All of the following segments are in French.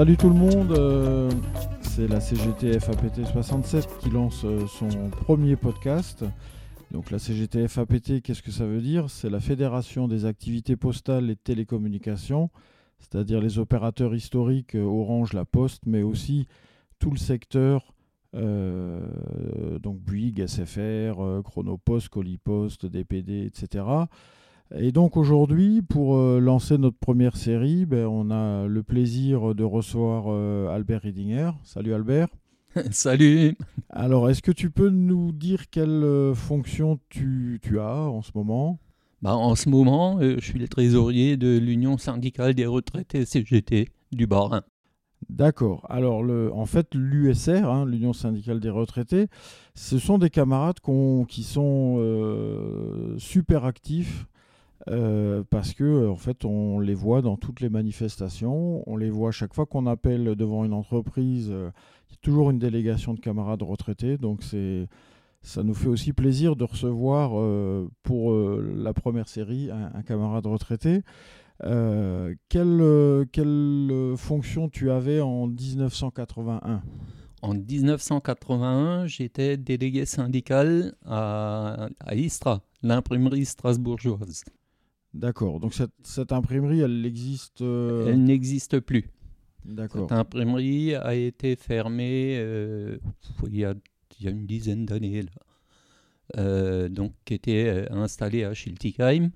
Salut tout le monde, euh, c'est la CGT FAPT 67 qui lance euh, son premier podcast. Donc la CGT FAPT, qu'est-ce que ça veut dire? C'est la Fédération des activités postales et de télécommunications, c'est-à-dire les opérateurs historiques euh, Orange, La Poste, mais aussi tout le secteur, donc Bouygues, SFR, Chronopost, Colipost, DPD, etc. Et donc aujourd'hui, pour euh, lancer notre première série, ben, on a le plaisir de recevoir euh, Albert Riedinger. Salut Albert. Salut. Alors, est-ce que tu peux nous dire quelle euh, fonction tu, tu, as en ce moment? Bah, En ce moment, je suis le trésorier de l'Union syndicale des retraités CGT du Bas-Rhin. D'accord. Alors, le, en fait, l'USR, hein, l'Union syndicale des retraités, ce sont des camarades qui sont super actifs euh, parce que en fait on les voit dans toutes les manifestations, on les voit chaque fois qu'on appelle devant une entreprise, euh, il y a toujours une délégation de camarades retraités, donc c'est ça nous fait aussi plaisir de recevoir euh, pour la première série un, camarade retraité. quelle, quelle fonction tu avais en 1981 en 1981, j'étais délégué syndical à, à ISTRA, l'imprimerie strasbourgeoise. D'accord. Donc cette, imprimerie, elle existe euh, Elle n'existe plus. D'accord. Cette imprimerie a été fermée euh, il, y a, une dizaine d'années. Euh, donc, qui était installée à Schiltigheim,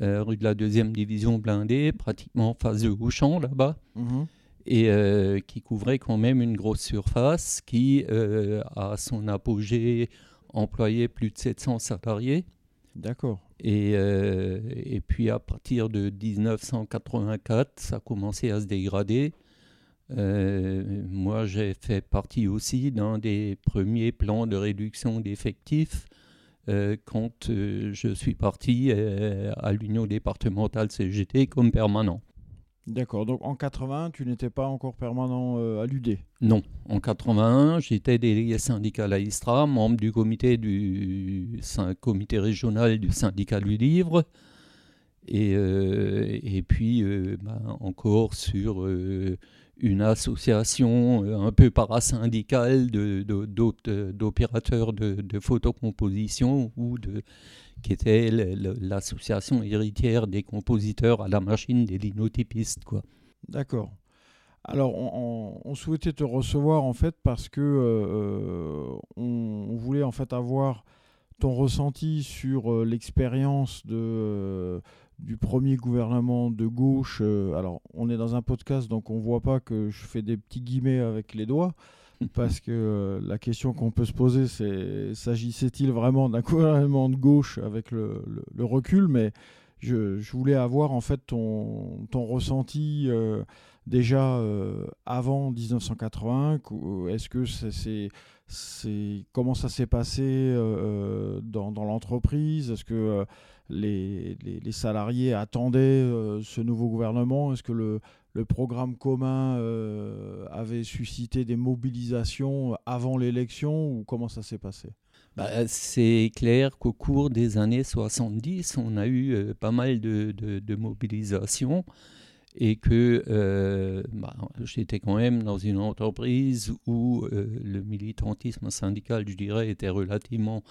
rue de la deuxième division blindée, pratiquement en face de Auchan là-bas. Mhm. Et qui couvrait quand même une grosse surface qui, à son apogée, employait plus de 700 salariés. D'accord. Et, euh, et, puis à partir de 1984, ça a commencé à se dégrader. Euh, moi, j'ai fait partie aussi d'un des premiers plans de réduction d'effectifs euh, quand je suis parti à l'Union départementale CGT comme permanent. D'accord, donc en 81, tu n'étais pas encore permanent euh, à l'UD Non, en 81, j'étais délégué syndical à Istra, membre du comité, du, comité régional du syndicat du livre, et, euh, puis euh, bah, encore sur une association un peu parasyndicale d'opérateurs de, de, de, photocomposition ou de qui était l'association héritière des compositeurs à la machine des linotypistes. Quoi. D'accord. Alors, on, souhaitait te recevoir en fait parce que euh, on, voulait en fait avoir ton ressenti sur euh, l'expérience de, euh, du premier gouvernement de gauche. alors, on est dans un podcast, donc on voit pas que je fais des petits guillemets avec les doigts parce que euh, la question qu'on peut se poser, c'est s'agissait-il vraiment d'un gouvernement de gauche avec le, recul? Mais je, voulais avoir en fait ton, ressenti euh, déjà euh, avant 1980. Est-ce que c'est comment ça s'est passé dans, l'entreprise? Est-ce que les, salariés attendaient ce nouveau gouvernement? Est-ce que le, le programme commun euh, avait suscité des mobilisations avant l'élection ou comment ça s'est passé? Bah, C'est clair qu'au cours des années 70, on a eu euh, pas mal de, mobilisations et que euh, bah, j'étais quand même dans une entreprise où le militantisme syndical, je dirais, était relativement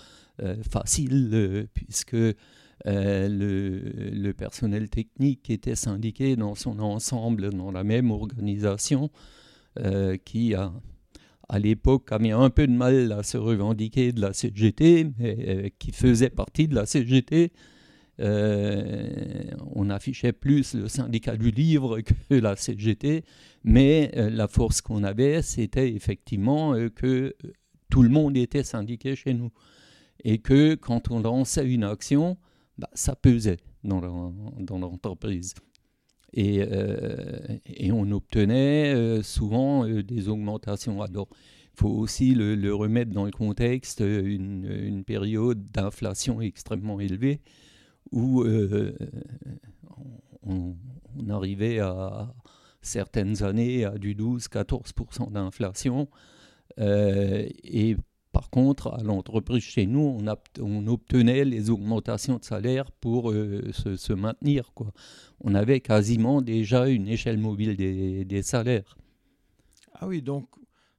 facile puisque euh, le, personnel technique était syndiqué dans son ensemble dans la même organisation euh, qui a à l'époque a mis un peu de mal à se revendiquer de la CGT, mais euh, qui faisait partie de la CGT. on affichait plus le syndicat du livre que la CGT, mais la force qu'on avait, c'était effectivement que tout le monde était syndiqué chez nous. Et que quand on lançait une action, bah, ça pesait dans l'entreprise. Et, euh, et, on obtenait euh, souvent euh, des augmentations. Alors, il faut aussi le, remettre dans le contexte, une, une période d'inflation extrêmement élevée où on, arrivait à certaines années à du 12-14% d'inflation. et par contre, à l'entreprise chez nous, on, on, obtenait les augmentations de salaire pour euh, se, maintenir. Quoi. On avait quasiment déjà une échelle mobile des, salaires. Ah oui, donc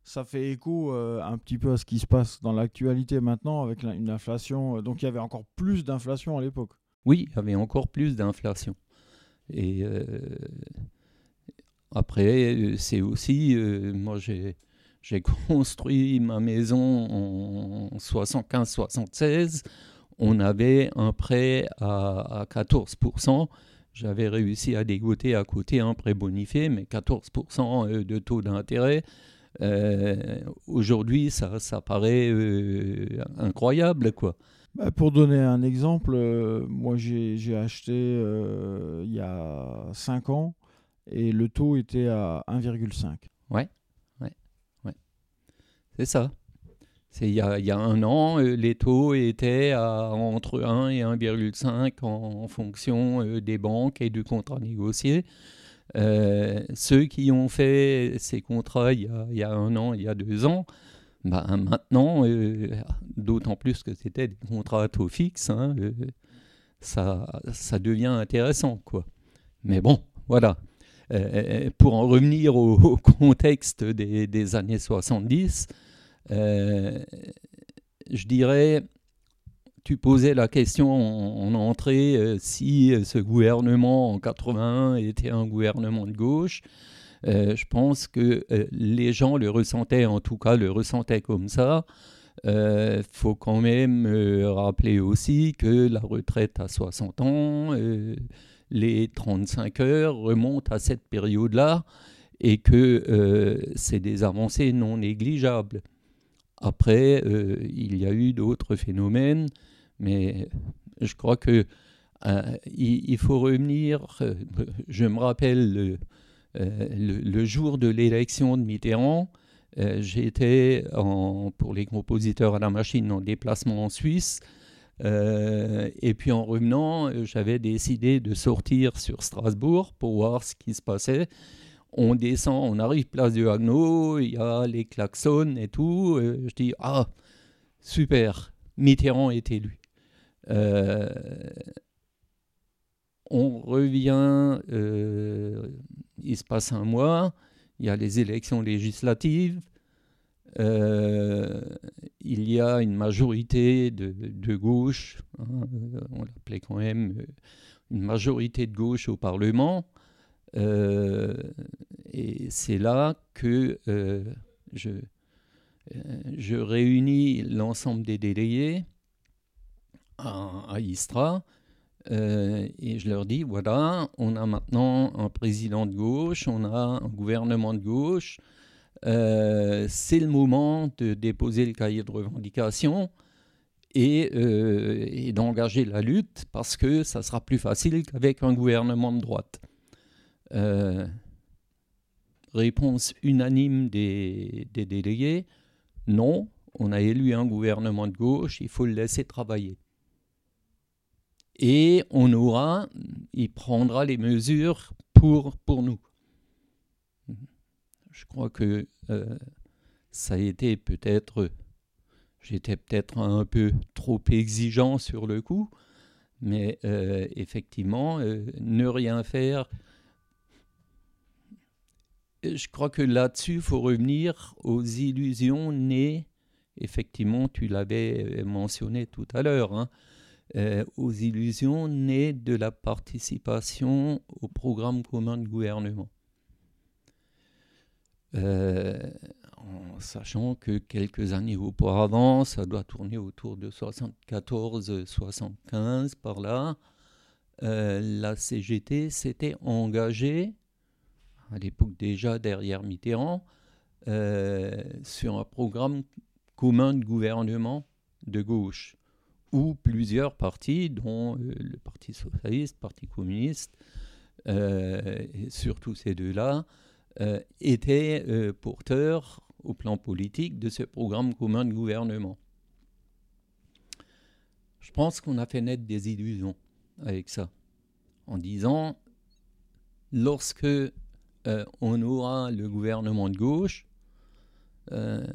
ça fait écho euh, un petit peu à ce qui se passe dans l'actualité maintenant avec une inflation. Donc il y avait encore plus d'inflation à l'époque. Oui, il y avait encore plus d'inflation. Et après, c'est aussi, moi j'ai j'ai construit ma maison en 75-76. On avait un prêt à, 14%. J'avais réussi à dégoter à côté un prêt bonifié, mais 14% euh, de taux d'intérêt. Euh, aujourd'hui, ça, ça paraît euh, incroyable, quoi. Bah, pour donner un exemple, moi j'ai acheté il y a 5 ans et le taux était à 1,5. Ouais. C'est ça. Il y, a, il y, a, un an, euh, les taux étaient à entre 1 et 1,5 en, fonction euh, des banques et du contrat négocié. Euh, ceux qui ont fait ces contrats il y a, il y a un an, il y a deux ans, bah, maintenant, d'autant plus que c'était des contrats à taux fixe, hein, ça, ça devient intéressant. Quoi. Mais bon, voilà. pour en revenir au, contexte des, des années 70, euh, je dirais, tu posais la question en, entrée euh, si euh, ce gouvernement en 81 était un gouvernement de gauche. je pense que les gens le ressentaient, en tout cas le ressentaient comme ça. Il faut quand même rappeler aussi que la retraite à 60 ans, les 35 heures remontent à cette période-là et que c'est des avancées non négligeables. Après, euh, il y a eu d'autres phénomènes, mais je crois que euh, il, faut revenir. Euh, je me rappelle le, jour de l'élection de Mitterrand, j'étais pour les compositeurs à la machine en déplacement en Suisse. et puis en revenant, j'avais décidé de sortir sur Strasbourg pour voir ce qui se passait. On descend, on arrive place du Haguenau, il y a les klaxons et tout. Euh, je dis, ah, super, Mitterrand est élu. Euh, on revient, euh, il se passe un mois, il y a les élections législatives, il y a une majorité de, gauche, hein, on l'appelait quand même une majorité de gauche au Parlement. Euh, et c'est là que euh, je, euh, je réunis l'ensemble des délégués à, Istra et je leur dis voilà, on a maintenant un président de gauche, on a un gouvernement de gauche. c'est le moment de déposer le cahier de revendication et, et d'engager la lutte parce que ça sera plus facile qu'avec un gouvernement de droite. Euh, réponse unanime des, délégués, non, on a élu un gouvernement de gauche, il faut le laisser travailler. Et on aura, il prendra les mesures pour, pour nous. Je crois que euh, ça a été peut-être, j'étais peut-être un peu trop exigeant sur le coup, mais euh, effectivement, ne rien faire je crois que là-dessus, il faut revenir aux illusions nées, effectivement, tu l'avais mentionné tout à l'heure, hein, euh, aux illusions nées de la participation au programme commun de gouvernement. Euh, en sachant que quelques années auparavant, ça doit tourner autour de 74-75 par là, euh, la CGT s'était engagée à l'époque déjà derrière Mitterrand, euh, sur un programme commun de gouvernement de gauche, où plusieurs partis, dont euh, le Parti socialiste, le Parti communiste, euh, et surtout ces deux-là, étaient porteurs au plan politique de ce programme commun de gouvernement. Je pense qu'on a fait naître des illusions avec ça, en disant, lorsque euh, on aura le gouvernement de gauche, euh,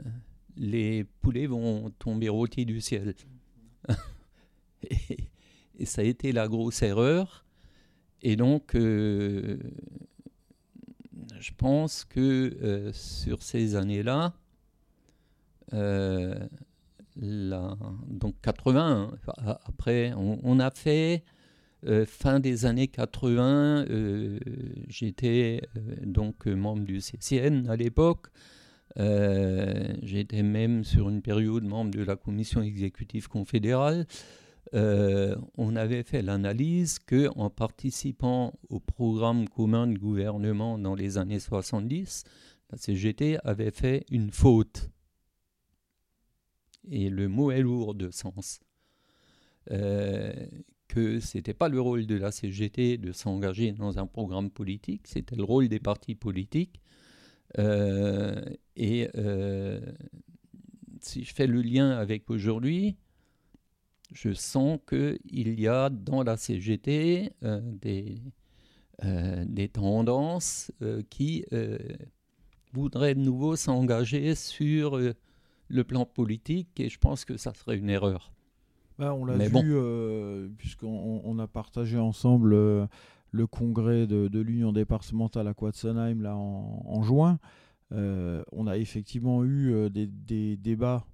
les poulets vont tomber rôtis du ciel. et, ça a été la grosse erreur. Et donc, euh, je pense que sur ces années-là, donc 80, hein, après, on, a fait fin des années 80, j'étais donc membre du CCN à l'époque. j'étais même sur une période membre de la commission exécutive confédérale. Euh, on avait fait l'analyse que en participant au programme commun de gouvernement dans les années 70, la CGT avait fait une faute. Et le mot est lourd de sens. Euh, que ce n'était pas le rôle de la CGT de s'engager dans un programme politique, c'était le rôle des partis politiques. Euh, et si je fais le lien avec aujourd'hui, je sens qu'il y a dans la CGT euh, des, euh, des tendances euh, qui voudraient de nouveau s'engager sur le plan politique et je pense que ça serait une erreur. Bah, on l'a vu, puisqu'on on a partagé ensemble le congrès de, l'Union départementale à Quatsenheim là, en, juin. on a effectivement eu des débats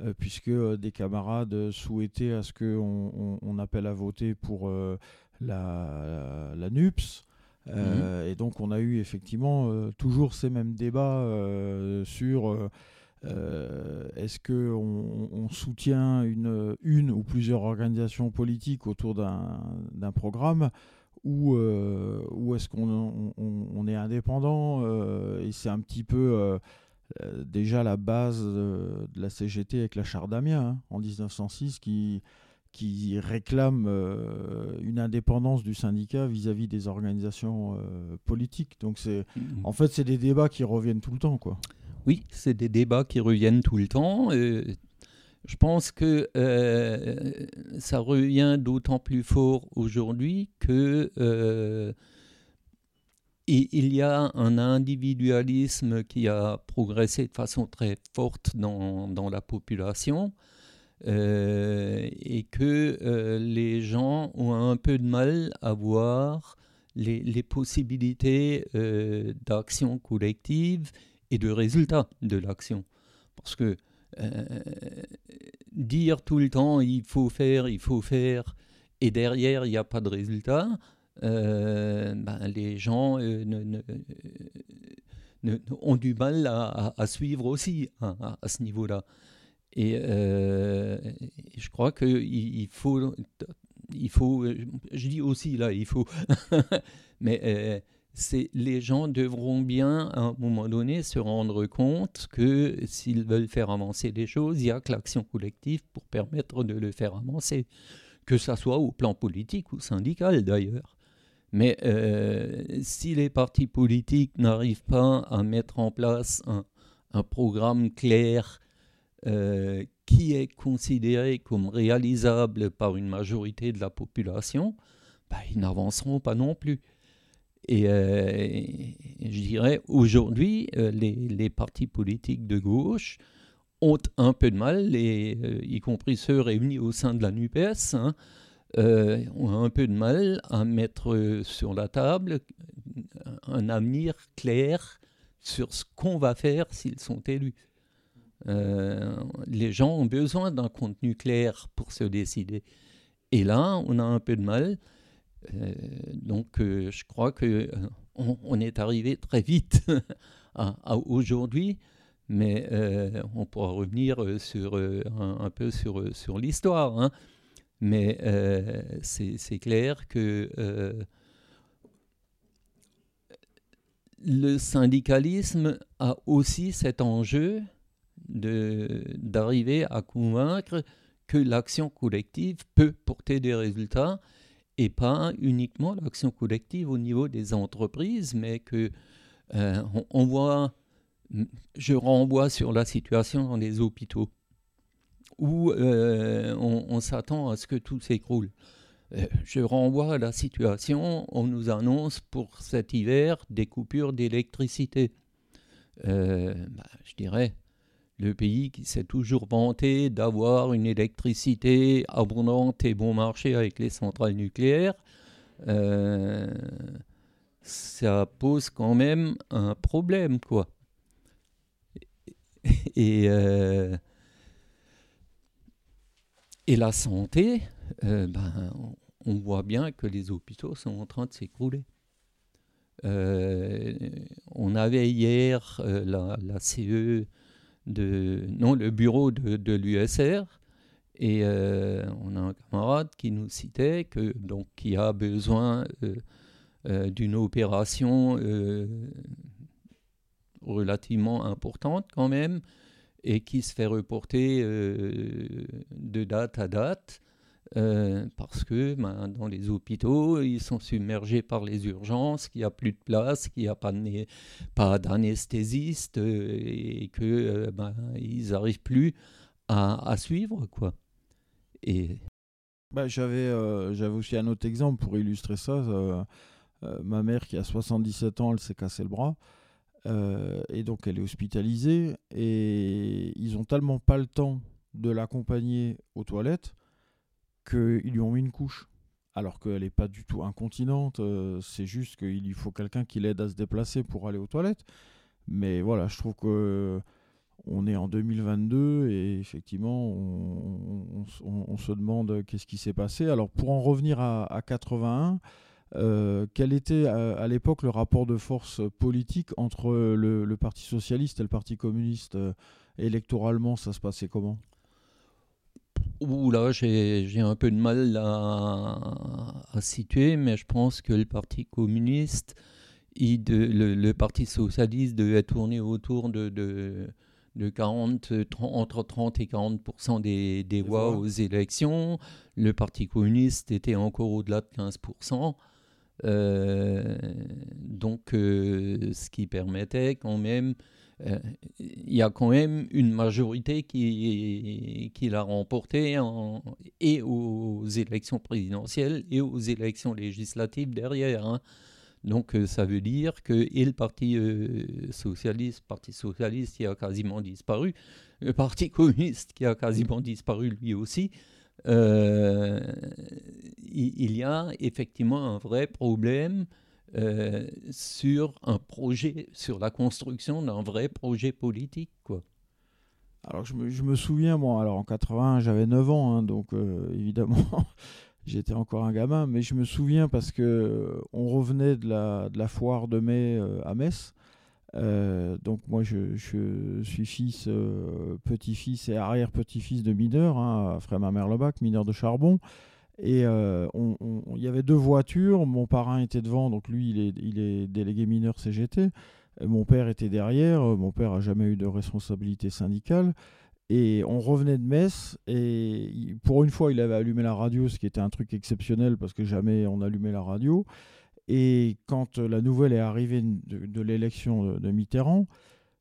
euh, puisque euh, des camarades souhaitaient à ce qu'on on, appelle à voter pour euh, la, la, NUPS. Mhm. Et donc on a eu effectivement toujours ces mêmes débats sur est-ce qu'on on soutient une, une ou plusieurs organisations politiques autour d'un programme ou, ou est-ce qu'on on, est indépendant Et c'est un petit peu euh, déjà la base de, la CGT avec la charte d'Amiens hein, en 1906 qui, qui réclame euh, une indépendance du syndicat vis-à-vis des organisations euh, politiques. Donc c'est, mmh. en fait, c'est des débats qui reviennent tout le temps, quoi. Oui, c'est des débats qui reviennent tout le temps. je pense que ça revient d'autant plus fort aujourd'hui que et il y a un individualisme qui a progressé de façon très forte dans, dans la population euh, et que euh, les gens ont un peu de mal à voir les, les possibilités euh, d'action collective et de résultats de l'action. Parce que dire tout le temps il faut faire, il faut faire, et derrière il n'y a pas de résultat, euh, ben, les gens euh, ont du mal à, suivre aussi hein, à, ce niveau-là. Et euh, je crois qu'il il faut, il faut, je dis aussi là, il faut, mais les gens devront bien à un moment donné se rendre compte que s'ils veulent faire avancer les choses, il y a que l'action collective pour permettre de le faire avancer, que ça soit au plan politique ou syndical d'ailleurs. Mais euh, si les partis politiques n'arrivent pas à mettre en place un, programme clair euh, qui est considéré comme réalisable par une majorité de la population, bah, ils n'avanceront pas non plus. Et euh, je dirais, aujourd'hui, les, partis politiques de gauche ont un peu de mal, y compris ceux réunis au sein de la NUPES, hein, euh, ont un peu de mal à mettre sur la table un avenir clair sur ce qu'on va faire s'ils sont élus. Euh, les gens ont besoin d'un contenu clair pour se décider. Et là, on a un peu de mal. Euh, donc, je crois que on, est arrivé très vite à, aujourd'hui, mais on pourra revenir sur un, peu sur, sur l'histoire. Hein. Mais euh, c'est clair que euh, le syndicalisme a aussi cet enjeu d'arriver à convaincre que l'action collective peut porter des résultats et pas uniquement l'action collective au niveau des entreprises, mais que euh, on, voit, je renvoie sur la situation dans les hôpitaux où euh, on, s'attend à ce que tout s'écroule. Euh, je renvoie à la situation, on nous annonce pour cet hiver des coupures d'électricité. Bah, je dirais, le pays qui s'est toujours vanté d'avoir une électricité abondante et bon marché avec les centrales nucléaires, ça pose quand même un problème, quoi. Et, euh, la santé, euh, ben, on voit bien que les hôpitaux sont en train de s'écrouler. Euh, on avait hier la, CE non le bureau de, de l'USR et on a un camarade qui nous citait que donc qui a besoin euh, d'une opération euh, relativement importante quand même et qui se fait reporter euh, de date à date parce que ben, dans les hôpitaux, ils sont submergés par les urgences, qu'il n'y a plus de place, qu'il n'y a pas, pas d'anesthésiste et qu'ils ben, n'arrivent plus à, suivre. Quoi. Et... Bah, j'avais, j'avais aussi un autre exemple pour illustrer ça. Euh, ma mère qui a 77 ans, elle s'est cassé le bras. Euh, et donc elle est hospitalisée. Et ils ont tellement pas le temps de l'accompagner aux toilettes qu'ils lui ont mis une couche. Alors qu'elle n'est pas du tout incontinente. Euh, c'est juste qu'il lui faut quelqu'un qui l'aide à se déplacer pour aller aux toilettes. Mais voilà, je trouve que on est en 2022 et effectivement, on, se demande qu'est-ce qui s'est passé. Alors pour en revenir à, à 81, euh, quel était à, l'époque le rapport de force politique entre le, Parti socialiste et le Parti communiste euh, Électoralement, ça se passait comment? Ouh là, j'ai un peu de mal à, situer, mais je pense que le Parti communiste, il le, Parti socialiste devait tourner autour de, de, 40, entre 30 et 40 des, des voix aux élections. Le Parti communiste était encore au-delà de 15% euh, donc, euh, ce qui permettait quand même, il y a quand même une majorité qui, qui l'a remporté et aux élections présidentielles et aux élections législatives derrière. Hein. Donc ça veut dire que et le Parti socialiste, Parti socialiste qui a quasiment disparu, le Parti communiste qui a quasiment disparu lui aussi, euh, il y a effectivement un vrai problème euh, sur un projet, sur la construction d'un vrai projet politique, quoi. Alors je me, souviens, moi, alors en 80, j'avais 9 ans, hein, donc euh, évidemment, j'étais encore un gamin, mais je me souviens parce que on revenait de la, de la foire de mai à Metz, euh, donc moi je, suis fils, euh, petit-fils et arrière-petit-fils de mineurs, hein, mère Lebac, mineur de charbon. Et euh, il y avait deux voitures, mon parrain était devant, donc lui il est, délégué mineur CGT, mon père était derrière, mon père a jamais eu de responsabilité syndicale. Et on revenait de Metz, et pour une fois il avait allumé la radio, ce qui était un truc exceptionnel parce que jamais on allumait la radio. Et quand euh, la nouvelle est arrivée de, l'élection de, Mitterrand,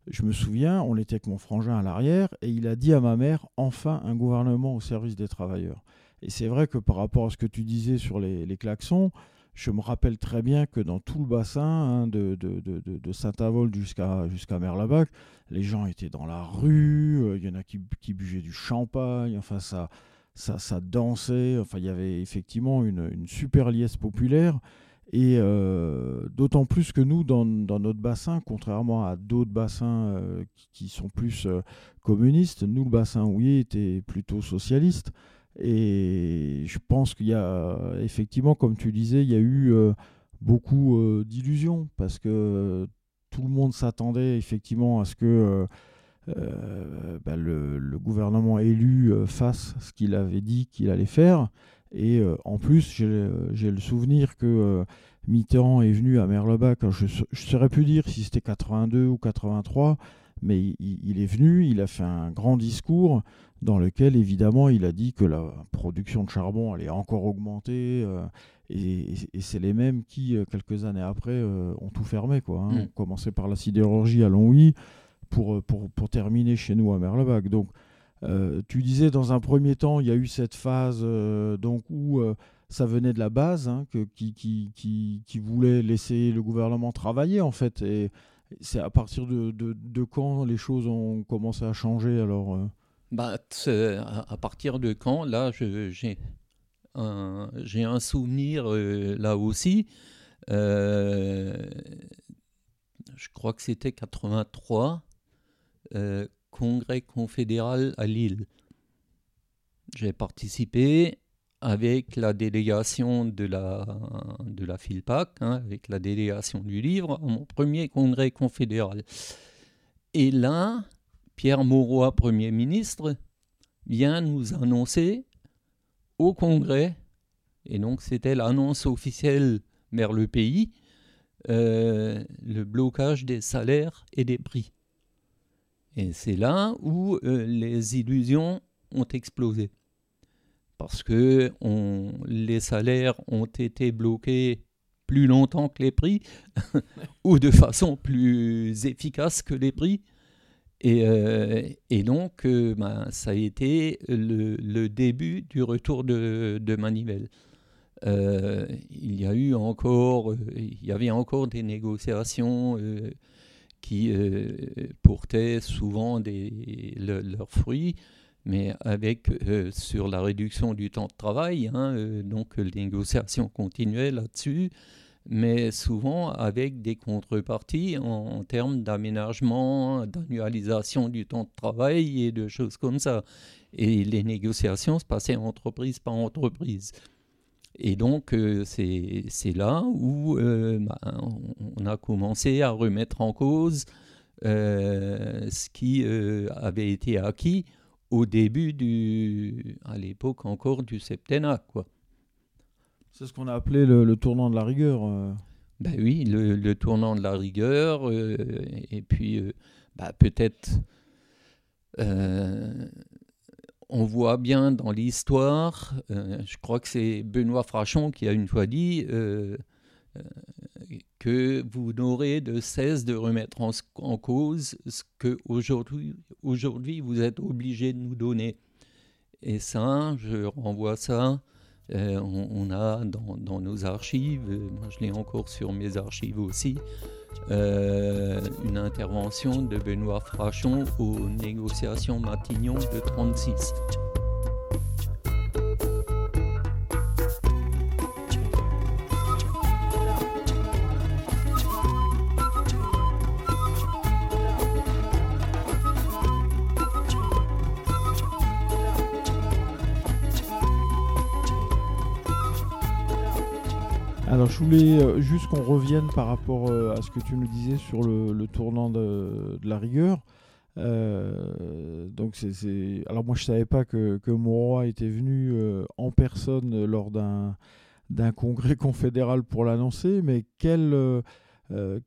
je me souviens, on était avec mon frangin à l'arrière, et il a dit à ma mère, enfin un gouvernement au service des travailleurs. Et c'est vrai que par rapport à ce que tu disais sur les, klaxons, je me rappelle très bien que dans tout le bassin, hein, de, Saint-Avold jusqu'à jusqu'à Merlabac, les gens étaient dans la rue, euh, il y en a qui, qui buvaient du champagne, enfin ça, ça, ça dansait, enfin il y avait effectivement une, une super liesse populaire. Et euh, d'autant plus que nous, dans, notre bassin, contrairement à d'autres bassins euh, qui, sont plus communistes, nous, le bassin Houillet était plutôt socialiste. Et je pense qu'il y a, effectivement, comme tu disais, il y a eu beaucoup d'illusions parce que tout le monde s'attendait effectivement à ce que bah, le, gouvernement élu fasse ce qu'il avait dit qu'il allait faire. Et euh, en plus, j'ai le souvenir que euh, Mitterrand est venu à Merlebach. Je ne saurais plus dire si c'était 82 ou 83, mais il, est venu, il a fait un grand discours dans lequel, évidemment, il a dit que la production de charbon allait encore augmenter. Euh, et, c'est les mêmes qui, quelques années après, ont tout fermé. Quoi, hein. Mm. On commençait par la sidérurgie à Longwy pour, pour, pour terminer chez nous à Merlebach. Donc, euh, tu disais dans un premier temps, il y a eu cette phase euh, donc où euh, ça venait de la base, hein, que, qui, qui, qui, qui, voulait laisser le gouvernement travailler en fait. Et c'est à partir de, de, quand les choses ont commencé à changer alors bah, À partir de quand Là, j'ai un, un, souvenir là aussi. je crois que c'était 83, congrès confédéral à Lille. J'ai participé avec la délégation de la, de la FILPAC, hein, avec la délégation du livre, à mon premier congrès confédéral. Et là, Pierre Mauroy, Premier ministre, vient nous annoncer au congrès, et donc c'était l'annonce officielle vers le pays, euh, le blocage des salaires et des prix. Et c'est là où euh, les illusions ont explosé parce que les salaires ont été bloqués plus longtemps que les prix, ou de façon plus efficace que les prix. Et, euh, donc, euh, ben, ça a été le, début du retour de, Manivelle. Euh, il y a eu encore, il y avait encore des négociations qui portaient souvent leurs fruits mais avec euh, sur la réduction du temps de travail, hein, euh, donc les négociations continuaient là-dessus, mais souvent avec des contreparties en, termes d'aménagement, d'annualisation du temps de travail et de choses comme ça. Et les négociations se passaient entreprise par entreprise. Et donc, euh, c'est là où bah, on a commencé à remettre en cause ce qui avait été acquis au début du, à l'époque encore du septennat, quoi. C'est ce qu'on a appelé le, tournant de la rigueur. Euh. Ben oui, le, tournant de la rigueur, euh, et puis euh, bah, peut-être on voit bien dans l'histoire, je crois que c'est Benoît Frachon qui a une fois dit que vous n'aurez de cesse de remettre en, cause ce que aujourd'hui, vous êtes obligé de nous donner. Et ça, je renvoie ça, euh, on, a dans, nos archives, euh, moi je l'ai encore sur mes archives aussi, euh, une intervention de Benoît Frachon aux négociations Matignon de 36. Je voulais euh, juste qu'on revienne par rapport euh, à ce que tu nous disais sur le, tournant de, la rigueur. Euh, donc alors moi je savais pas que, que Mauroy était venu en personne lors d'un, congrès confédéral pour l'annoncer, mais quels,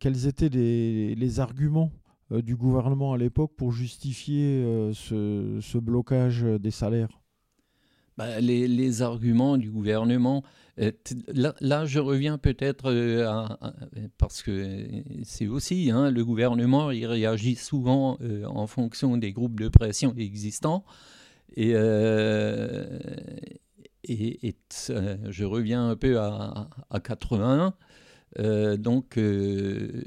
étaient les, arguments du gouvernement à l'époque pour justifier ce, blocage des salaires? Bah, les, arguments du gouvernement, euh, là, je reviens peut-être euh, parce que c'est aussi hein, le gouvernement, il réagit souvent euh, en fonction des groupes de pression existants. Et, et, je reviens un peu à, à 81. donc, je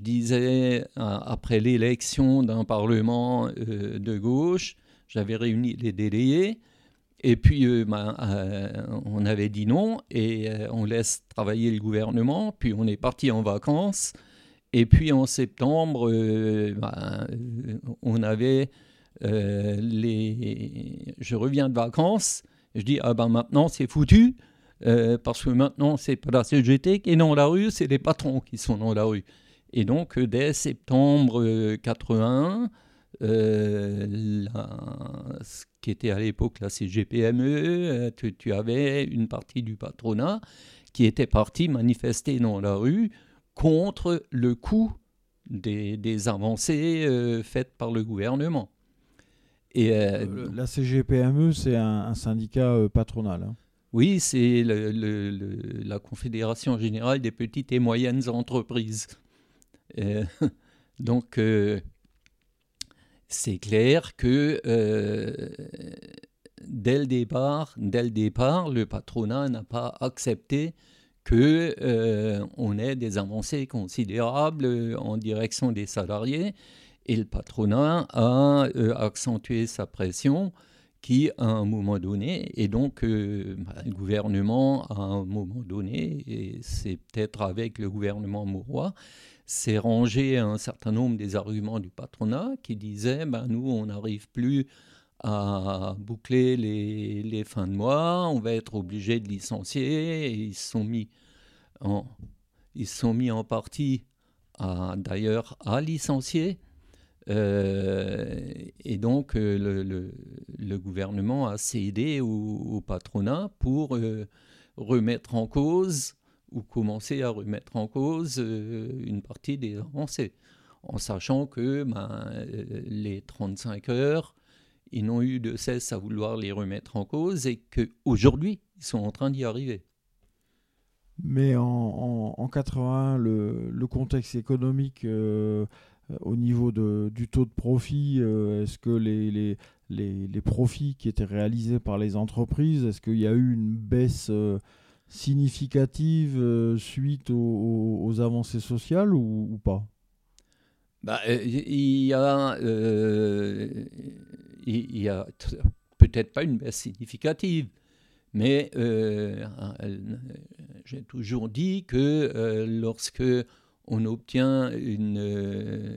disais, après l'élection d'un Parlement de gauche, j'avais réuni les délégués et puis, euh, ben, euh, on avait dit non et euh, on laisse travailler le gouvernement. Puis, on est parti en vacances. Et puis, en septembre, ben, on avait les. Je reviens de vacances. Je dis, ah ben maintenant, c'est foutu. parce que maintenant, c'est pas la CGT qui est dans la rue, c'est les patrons qui sont dans la rue. Et donc, dès septembre 81, euh, ce qui était à l'époque la CGPME, euh, tu, avais une partie du patronat qui était partie manifester dans la rue contre le coût des, avancées euh, faites par le gouvernement. Et, la CGPME, c'est un, syndicat patronal. Hein. Oui, c'est la Confédération générale des petites et moyennes entreprises. donc, c'est clair que euh, dès, le départ, dès le départ, le patronat n'a pas accepté que euh, on ait des avancées considérables en direction des salariés. Et le patronat a euh, accentué sa pression qui, à un moment donné, et donc bah, le gouvernement, à un moment donné, et c'est peut-être avec le gouvernement mourois, s'est rangé à un certain nombre des arguments du patronat qui disaient ben, nous, on n'arrive plus à boucler les, les, fins de mois, on va être obligé de licencier, ils se sont mis en, sont mis en partie d'ailleurs à licencier. Euh, et donc, euh, le, le, gouvernement a cédé au, patronat pour euh, remettre en cause ou commencer à remettre en cause une partie des avancées, en sachant que ben, les 35 heures, ils n'ont eu de cesse à vouloir les remettre en cause et qu'aujourd'hui, ils sont en train d'y arriver. Mais en, en, 81, le, contexte économique au niveau du taux de profit, euh, est-ce que les, profits qui étaient réalisés par les entreprises, est-ce qu'il y a eu une baisse euh, significative euh, suite aux, avancées sociales ou, pas? Bah, Il y a, il y a peut-être pas une baisse significative, mais j'ai toujours dit que lorsque on obtient une, euh,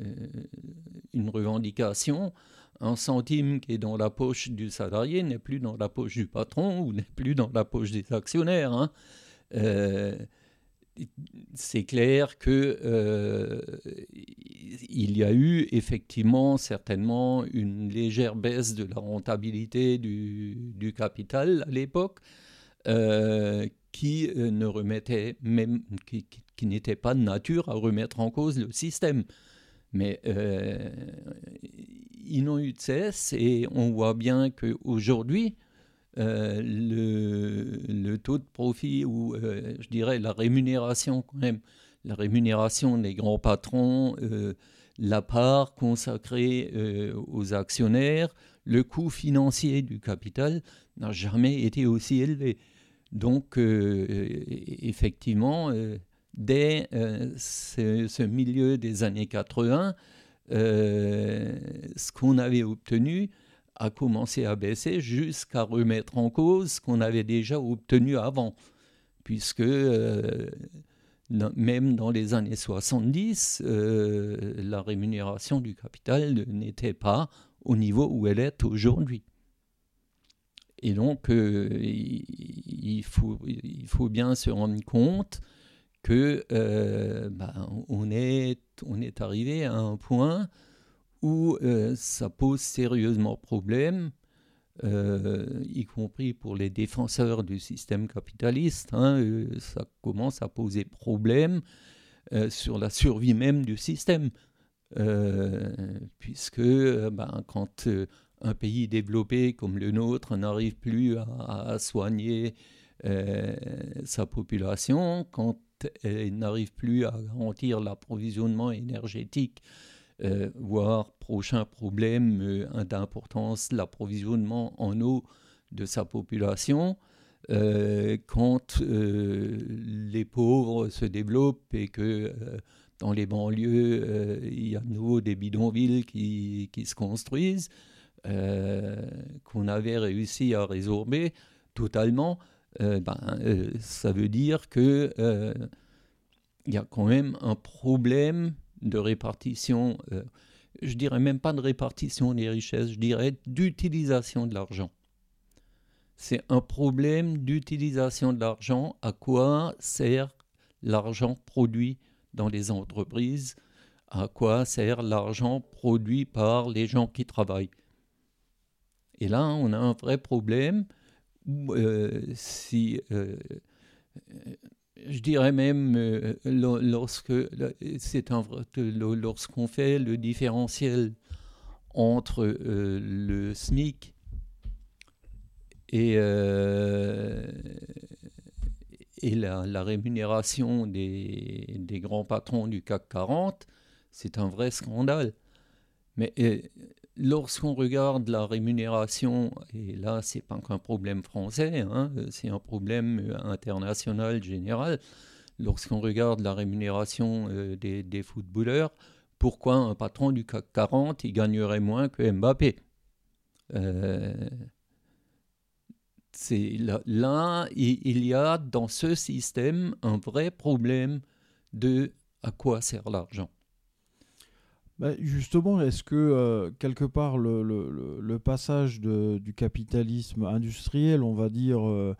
une revendication, un centime qui est dans la poche du salarié n'est plus dans la poche du patron ou n'est plus dans la poche des actionnaires. Hein. Euh, c'est clair que euh, il y a eu effectivement certainement une légère baisse de la rentabilité du, capital à l'époque, qui ne remettait même n'était pas de nature à remettre en cause le système. Mais euh, ils n'ont eu de cesse et on voit bien qu'aujourd'hui, euh, le, taux de profit ou euh, je dirais la rémunération quand même, la rémunération des grands patrons, la part consacrée aux actionnaires, le coût financier du capital n'a jamais été aussi élevé. Donc effectivement, dès euh, ce, milieu des années 80, euh, ce qu'on avait obtenu a commencé à baisser jusqu'à remettre en cause ce qu'on avait déjà obtenu avant, puisque euh, même dans les années 70, la rémunération du capital n'était pas au niveau où elle est aujourd'hui. Et donc, il, faut, il faut bien se rendre compte que euh, bah, on, est, on est arrivé à un point où euh, ça pose sérieusement problème, euh, y compris pour les défenseurs du système capitaliste. Hein, ça commence à poser problème sur la survie même du système. puisque ben, quand un pays développé comme le nôtre n'arrive plus à, à soigner sa population, quand et n'arrive plus à garantir l'approvisionnement énergétique, euh, voire prochain problème euh, d'importance, l'approvisionnement en eau de sa population. Euh, quand les pauvres se développent et que dans les banlieues, il y a de nouveau des bidonvilles qui, qui se construisent, qu'on avait réussi à résorber totalement, euh, ben, euh, ça veut dire que euh, il y a quand même un problème de répartition, je dirais même pas de répartition des richesses, je dirais d'utilisation de l'argent. C'est un problème d'utilisation de l'argent. À quoi sert l'argent produit dans les entreprises? À quoi sert l'argent produit par les gens qui travaillent? Et là, on a un vrai problème euh, si euh, je dirais même euh, lorsque c'est un lorsqu'on fait le différentiel entre le SMIC et, et la, la, rémunération des, des, grands patrons du CAC 40, c'est un vrai scandale. Mais lorsqu'on regarde la rémunération, et là, ce n'est pas qu'un problème français, hein, c'est un problème euh, international général, lorsqu'on regarde la rémunération euh, des, footballeurs, pourquoi un patron du CAC 40 il gagnerait moins que Mbappé? Euh, c'est là, il y a dans ce système un vrai problème de à quoi sert l'argent. Bah, justement, est-ce que euh, quelque part le, passage du capitalisme industriel, on va dire, euh,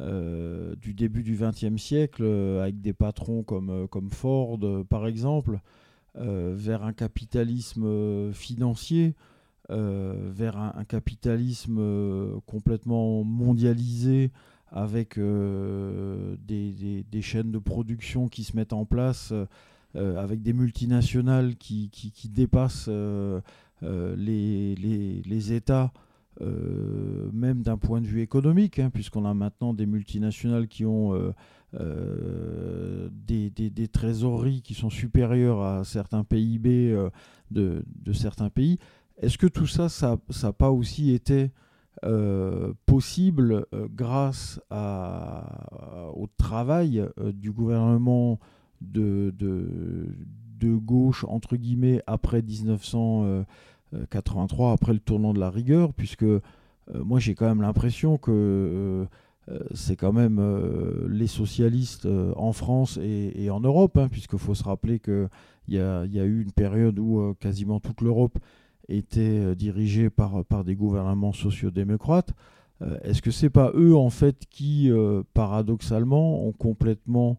euh, du début du XXe siècle, avec des patrons comme, Ford, par exemple, vers un capitalisme financier, vers un, capitalisme complètement mondialisé, avec des, chaînes de production qui se mettent en place avec des multinationales qui, qui, dépassent euh, euh, les, les, les, États, même d'un point de vue économique, hein, puisqu'on a maintenant des multinationales qui ont des, des, trésoreries qui sont supérieures à certains PIB de, de, certains pays. Est-ce que tout ça, ça n'a pas aussi été possible grâce au travail du gouvernement de, gauche, entre guillemets, après 1983, après le tournant de la rigueur, puisque euh, moi j'ai quand même l'impression que euh, euh, c'est quand même les socialistes en France et, en Europe, hein, puisqu'il faut se rappeler qu'il y a, y a eu une période où quasiment toute l'Europe était dirigée par, par des gouvernements sociodémocrates. Est-ce que c'est pas eux en fait qui, paradoxalement, ont complètement euh,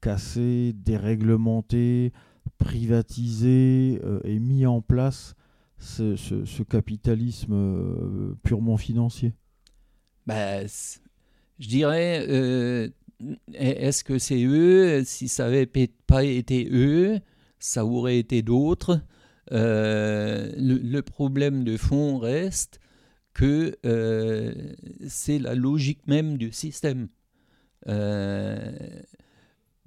cassé, déréglementé, privatisé euh, et mis en place ce, capitalisme euh, purement financier. Ben, Je dirais, est-ce que c'est eux? Si ça n'avait pas été eux, ça aurait été d'autres. le, problème de fond reste que c'est la logique même du système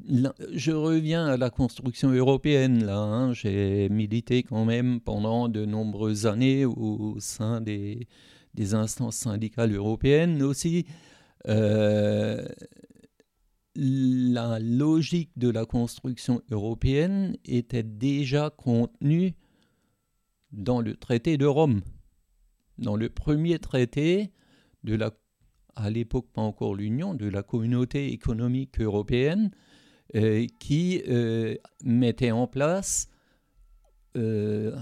je reviens à la construction européenne. Là, hein. j'ai milité quand même pendant de nombreuses années au, sein des, instances syndicales européennes aussi. Euh, la logique de la construction européenne était déjà contenue dans le traité de Rome. Dans le premier traité de la, à l'époque pas encore l'Union, de la communauté économique européenne, qui euh, mettait en place euh,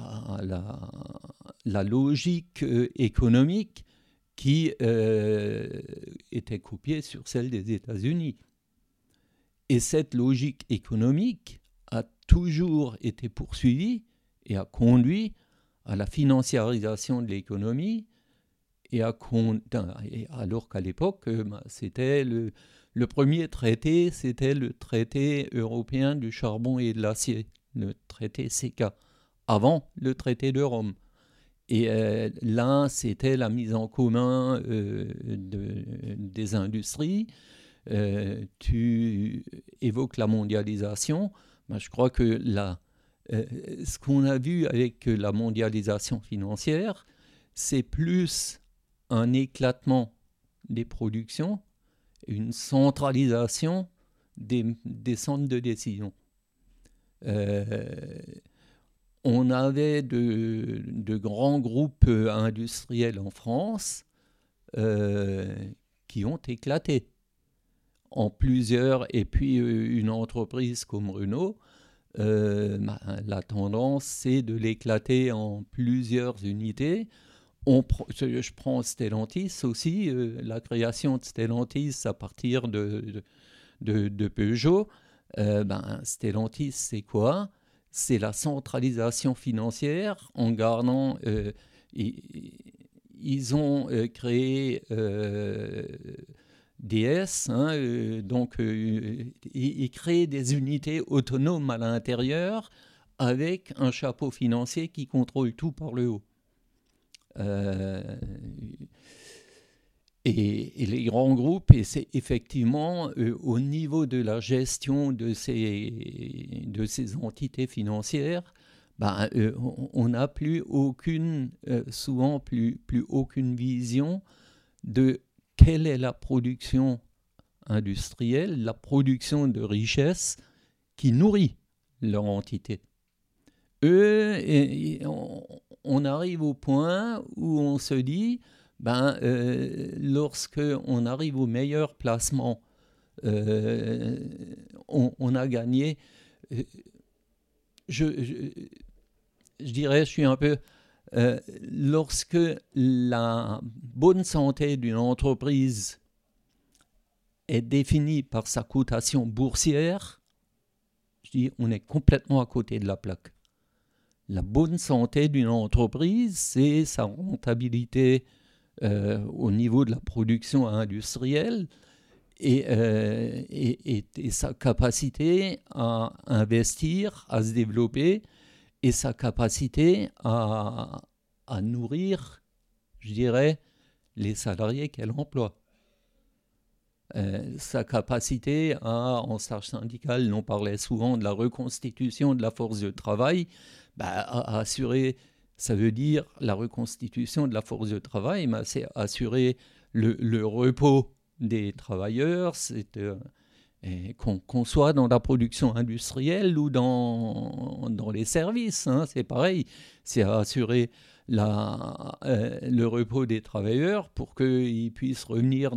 la, logique économique qui était copiée sur celle des États-Unis. Et cette logique économique a toujours été poursuivie et a conduit à la financiarisation de l'économie et alors qu'à l'époque, bah, c'était le, le premier traité, c'était le traité européen du charbon et de l'acier, le traité CK, avant le traité de Rome. Et euh, là, c'était la mise en commun euh, des industries. Euh, tu évoques la mondialisation. Je crois que ce qu'on a vu avec la mondialisation financière, c'est plus un éclatement des productions une centralisation des, centres de décision. Euh, on avait de, grands groupes industriels en France euh, qui ont éclaté en plusieurs, et puis euh, une entreprise comme Renault, la tendance c'est de l'éclater en plusieurs unités je prends Stellantis aussi, euh, la création de Stellantis à partir de, Peugeot. Euh, ben, Stellantis, c'est quoi? C'est la centralisation financière en gardant. Euh, ils, ont créé DS, hein, donc ils créent des unités autonomes à l'intérieur avec un chapeau financier qui contrôle tout par le haut. Euh, et, les grands groupes, et c'est effectivement euh, au niveau de la gestion de ces, de ces entités financières, ben, euh, on n'a plus aucune, souvent plus, plus aucune vision de quelle est la production industrielle, la production de richesse qui nourrit leur entité. Eux, on arrive au point où on se dit, ben, lorsque on arrive au meilleur placement, on, a gagné. je, je dirais, je suis un peu... Euh, lorsque la bonne santé d'une entreprise est définie par sa cotation boursière, je dis, on est complètement à côté de la plaque. La bonne santé d'une entreprise, c'est sa rentabilité euh, au niveau de la production industrielle et, euh, et, sa capacité à investir, à se développer et sa capacité à, nourrir, je dirais, les salariés qu'elle emploie. Euh, sa capacité à, en charge syndicale, on parlait souvent de la reconstitution de la force de travail, bah, assurer, ça veut dire la reconstitution de la force de travail, c'est assurer le, repos des travailleurs, c'est euh, qu'on soit dans la production industrielle ou dans, dans les services, hein, c'est pareil. C'est assurer la, euh, le repos des travailleurs pour qu'ils puissent revenir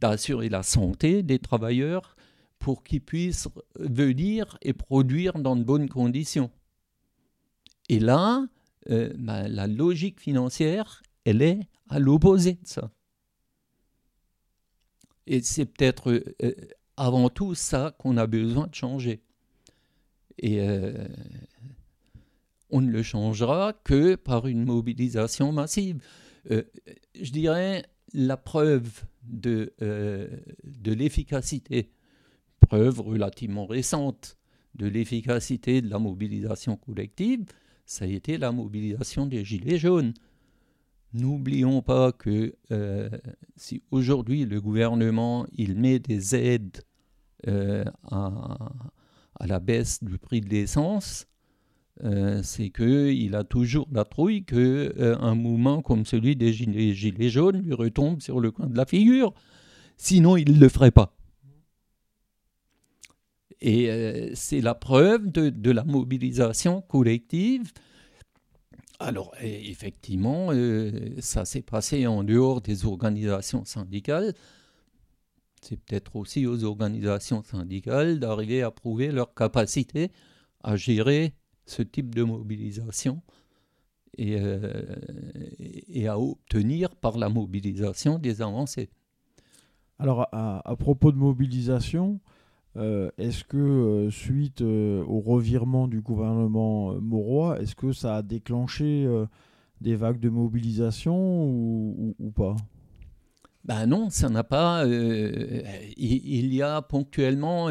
d'assurer la santé des travailleurs pour qu'ils puissent venir et produire dans de bonnes conditions. Et là, euh, la logique financière, elle est à l'opposé de ça. Et c'est peut-être euh, avant tout ça qu'on a besoin de changer. Et euh, on ne le changera que par une mobilisation massive. Euh, je dirais la preuve de, euh, de l'efficacité, preuve relativement récente de l'efficacité de la mobilisation collective, ça a été la mobilisation des Gilets jaunes. N'oublions pas que euh, si aujourd'hui le gouvernement il met des aides euh, à, la baisse du prix de l'essence, euh, c'est qu'il a toujours la trouille qu'un un mouvement comme celui des gilets, jaunes lui retombe sur le coin de la figure. Sinon, il ne le ferait pas. Et c'est la preuve de, la mobilisation collective alors, effectivement, euh, ça s'est passé en dehors des organisations syndicales. C'est peut-être aussi aux organisations syndicales d'arriver à prouver leur capacité à gérer ce type de mobilisation et, euh, et à obtenir par la mobilisation des avancées. Alors, à propos de mobilisation, euh, est-ce que, euh, suite euh, au revirement du gouvernement Mauroy, est-ce que ça a déclenché des vagues de mobilisation ou, pas? Ben non, ça n'a pas. Il, y a ponctuellement,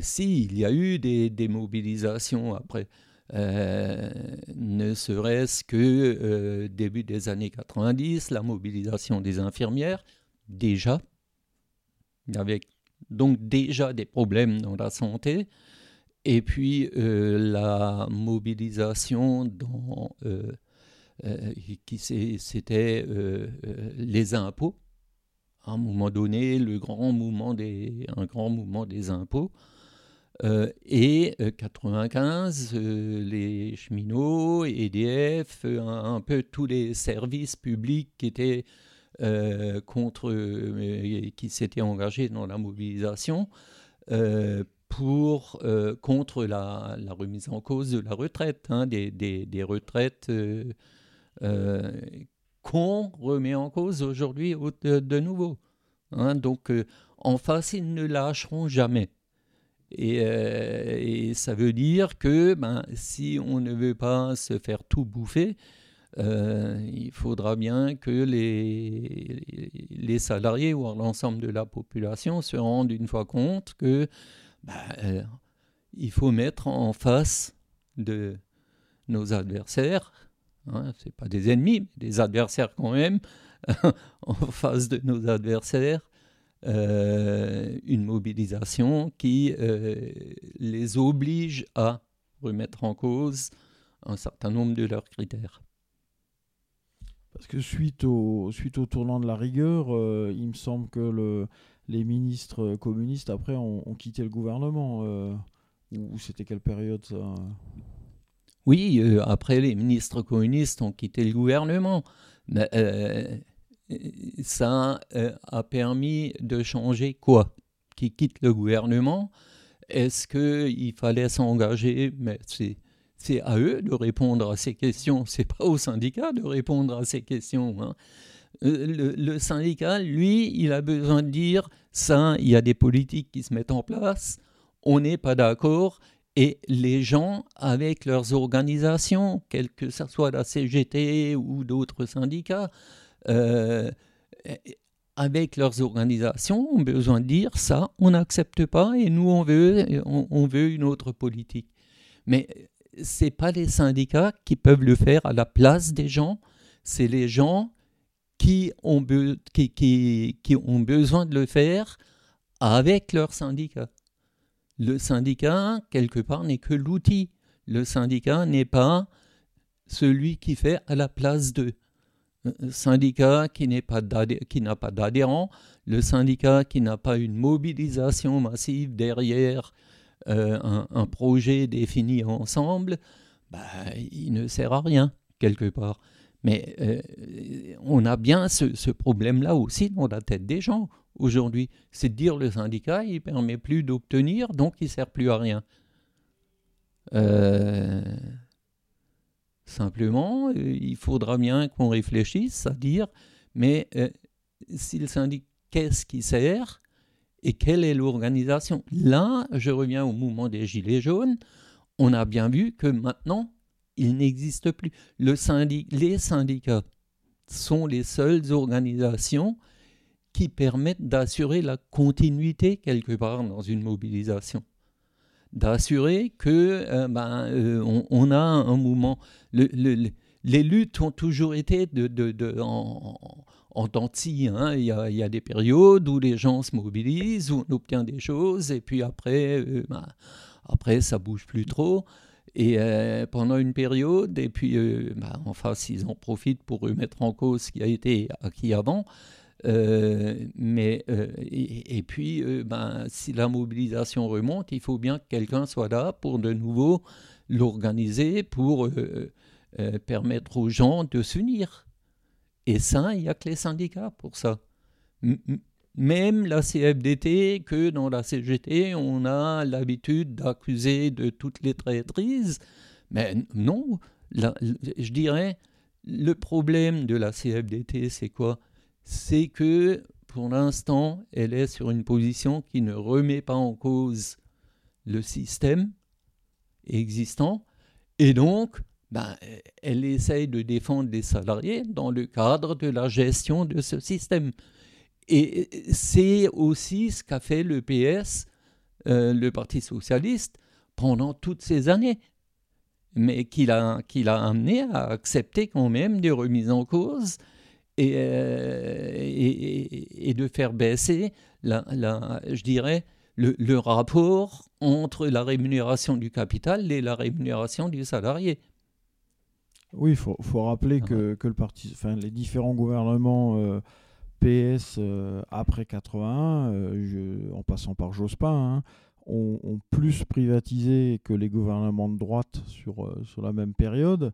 si, il y a eu des, des mobilisations après. ne serait-ce que début des années 90, la mobilisation des infirmières, déjà, avec donc déjà des problèmes dans la santé. Et puis euh, la mobilisation dans, euh, euh, qui c'était les impôts. À un moment donné, le grand mouvement des, un grand mouvement des impôts. et 95, les cheminots, EDF, un, peu tous les services publics qui étaient contre, euh, qui s'était engagé dans la mobilisation euh, pour, contre la, remise en cause de la retraite, hein, des, des, retraites qu'on remet en cause aujourd'hui de, nouveau. Hein. donc, en face, ils ne lâcheront jamais. Et, et, ça veut dire que ben, si on ne veut pas se faire tout bouffer, euh, il faudra bien que les, salariés ou l'ensemble de la population se rendent une fois compte que bah, euh, il faut mettre en face de nos adversaires, hein, ce pas des ennemis, mais des adversaires quand même, en face de nos adversaires, euh, une mobilisation qui les oblige à remettre en cause un certain nombre de leurs critères. Parce que suite au, suite au tournant de la rigueur, euh, il me semble que le, les ministres communistes, après, ont, quitté le gouvernement. Euh, ou c'était quelle période ça? Oui, euh, après, les ministres communistes ont quitté le gouvernement. ça a permis de changer quoi? Qui quitte le gouvernement? Est-ce qu'il fallait s'engager? Mais c'est c'est à eux de répondre à ces questions. C'est pas aux syndicats de répondre à ces questions. Hein. Euh, le, syndicat, lui, il a besoin de dire ça, il y a des politiques qui se mettent en place, on n'est pas d'accord, et les gens, avec leurs organisations, quelle que ce soit la CGT ou d'autres syndicats, euh, avec leurs organisations, ont besoin de dire ça, on n'accepte pas et nous, on veut, on veut une autre politique. Mais c'est pas les syndicats qui peuvent le faire à la place des gens, c'est les gens qui ont, qui, ont besoin de le faire avec leur syndicat. Le syndicat, quelque part, n'est que l'outil. Le syndicat n'est pas celui qui fait à la place d'eux. Syndicat qui n'a pas d'adhérents, le syndicat qui n'a pas une mobilisation massive derrière euh, un, projet défini ensemble, bah, il ne sert à rien, quelque part. Mais euh, on a bien ce, problème-là aussi dans la tête des gens aujourd'hui. C'est de dire le syndicat, il ne permet plus d'obtenir, donc il ne sert plus à rien. Euh, simplement, il faudra bien qu'on réfléchisse à dire, mais si le syndicat, qu'est-ce qui sert et quelle est l'organisation? Là, je reviens au mouvement des Gilets jaunes. On a bien vu que maintenant, il n'existe plus. Le les syndicats sont les seules organisations qui permettent d'assurer la continuité quelque part dans une mobilisation. D'assurer que euh, ben, euh, on, a un mouvement. les luttes ont toujours été de, en, en temps hein, il, y a, des périodes où les gens se mobilisent, où on obtient des choses, et puis après, euh, ben, après ça bouge plus trop. Et euh, pendant une période, et puis euh, ben, enfin, ils en profitent pour remettre en cause ce qui a été acquis avant. mais et, puis, ben, si la mobilisation remonte, il faut bien que quelqu'un soit là pour de nouveau l'organiser, pour permettre aux gens de s'unir. Et ça, il n'y a que les syndicats pour ça. même la CFDT, que dans la CGT, on a l'habitude d'accuser de toutes les traîtrises. Mais non, je dirais, le problème de la CFDT, c'est quoi? C'est que pour l'instant, elle est sur une position qui ne remet pas en cause le système existant. Et donc, ben, elle essaye de défendre les salariés dans le cadre de la gestion de ce système. Et c'est aussi ce qu'a fait le PS, euh, le Parti socialiste, pendant toutes ces années, mais qu'il a, qu'il a amené à accepter quand même des remises en cause et, euh, de faire baisser, je dirais, le rapport entre la rémunération du capital et la rémunération du salarié. Oui, il faut, rappeler ah que, que, le parti, enfin, les différents gouvernements euh, PS euh, après 81, euh, en passant par Jospin, hein, ont, plus privatisé que les gouvernements de droite sur, sur la même période.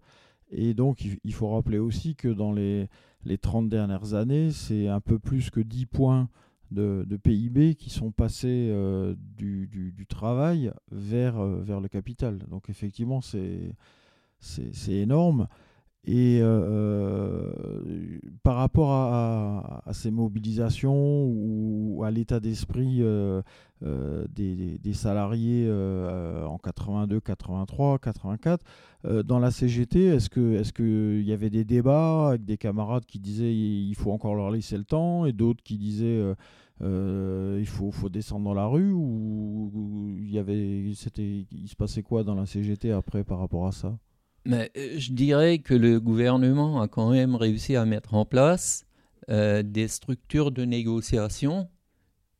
Et donc, il, faut rappeler aussi que dans les, les 30 dernières années, c'est un peu plus que 10 points de, de PIB qui sont passés du, du, du, travail vers, vers le capital. Donc, effectivement, c'est c'est énorme. Et euh, euh, par rapport à, ces mobilisations ou à l'état d'esprit euh, des, salariés en 82, 83, 84, dans la CGT, est-ce qu'il est qu'il y avait des débats avec des camarades qui disaient il faut encore leur laisser le temps et d'autres qui disaient il faut, faut, descendre dans la rue ou il y avait, il se passait quoi dans la CGT après par rapport à ça? Mais euh, je dirais que le gouvernement a quand même réussi à mettre en place euh, des structures de négociation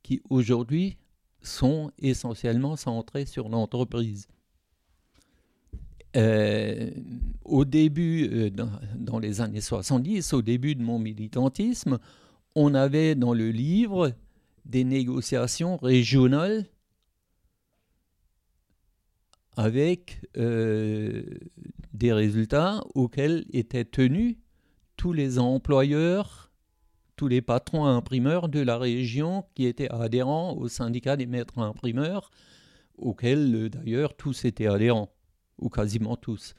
qui aujourd'hui sont essentiellement centrées sur l'entreprise. Euh, au début, dans, dans, les années 70, au début de mon militantisme, on avait dans le livre des négociations régionales avec euh, des résultats auxquels étaient tenus tous les employeurs, tous les patrons imprimeurs de la région qui étaient adhérents au syndicat des maîtres imprimeurs, auquel euh, d'ailleurs tous étaient adhérents, ou quasiment tous.